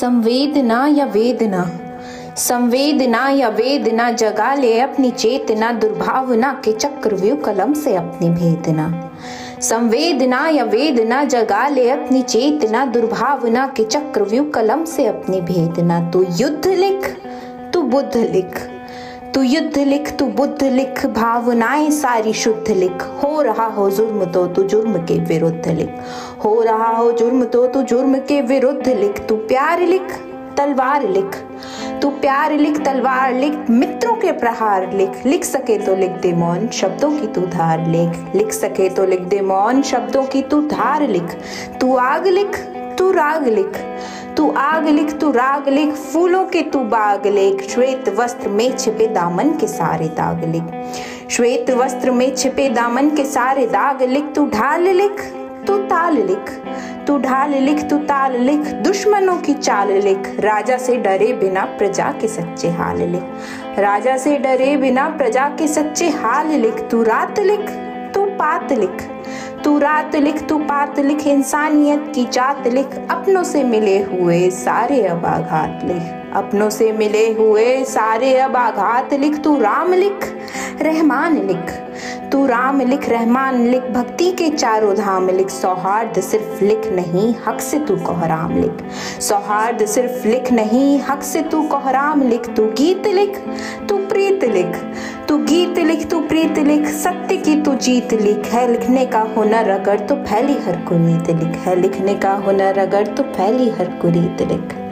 संवेदना या वेदना? संवेदना या वेदना जगा ले अपनी चेतना, दुर्भावना के चक्रव्यूह कलम से अपनी भेदना। संवेदना या वेदना जगा ले अपनी चेतना, दुर्भावना के चक्रव्यूह कलम से अपनी भेदना। तू युद्ध लिख, तू बुद्ध लिख। तू युद्ध लिख, तू बुद्ध लिख, भावनाएँ सारी शुद्ध लिख। हो रहा हो जुर्म तो तू जुर्म के विरुद्ध लिख। हो रहा हो जुर्म तो तू जुर्म के विरुद्ध लिख। तू प्यार लिख, तलवार लिख। तू प्यार लिख, तलवार लिख, मित्रों के प्रहार लिख। लिख सके तो लिख दे मौन, शब्दों की तू धार लिख। लिख सके तो लिख दे मौन, शब्दों की तू धार लिख। तू आग लिख, तू राग लिख। तू आग लिख, तू राग लिख, फूलों के तू बाग लिख। श्वेत वस्त्र में छिपे दामन के सारे दाग लिख। श्वेत वस्त्र में छिपे दामन के सारे दाग लिख। तू ढाल लिख, तू ताल लिख। तू ढाल लिख, तू ताल लिख, दुश्मनों की चाल लिख। राजा से डरे बिना प्रजा के सच्चे हाल लिख। राजा से डरे बिना प्रजा के सच्चे हाल लिख। तू रात लिख, तू पात लिख। तू रात लिख, तू पात लिख, इंसानियत की जात लिख, अपनों से मिले हुए सारे अब आघात लिख। अपनों से मिले हुए सारे अब आघात लिख, तू राम लिख, रहमान लिख। तू राम लिख रहमान, लिख भक्ति के चारों धाम, लिख सौहार्द सिर्फ़ लिख नहीं, हक से तू कोहराम लिख। सौहार्द सिर्फ़ लिख नहीं, हक से तू कोहराम लिख। तू गीत लिख, तू प्रीत लिख। तू गीत लिख, तू प्रीत लिख। सत्य की तू जीत लिख है, लिखने का हुनर अगर तो फैली हर कुरीत लिख है। लिखने का हुनर अगर तो फैली हर कुरीत लिख।